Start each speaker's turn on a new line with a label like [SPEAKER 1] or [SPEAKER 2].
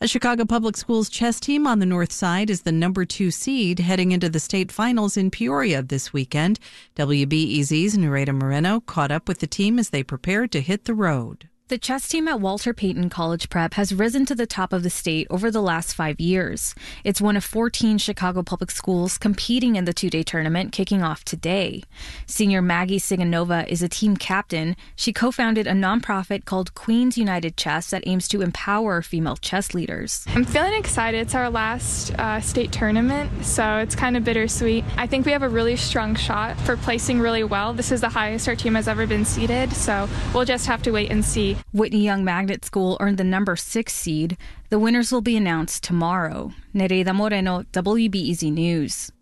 [SPEAKER 1] A Chicago Public Schools chess team on the north side is the number two seed heading into the state finals in Peoria this weekend. WBEZ's Nereida Moreno caught up with the team as they prepared to hit the road.
[SPEAKER 2] The chess team at Walter Payton College Prep has risen to the top of the state over the last five years. It's one of 14 Chicago public schools competing in the two day tournament kicking off today. Senior Maggie Siganova is a team captain. She co founded a nonprofit called Queens United Chess that aims to empower female chess leaders.
[SPEAKER 3] I'm feeling excited. It's our last uh, state tournament, so it's kind of bittersweet. I think we have a really strong shot for placing really well. This is the highest our team has ever been seeded, so we'll just have to wait and see.
[SPEAKER 2] Whitney Young Magnet School earned the number six seed. The winners will be announced tomorrow. Nereida Moreno, WBEZ News.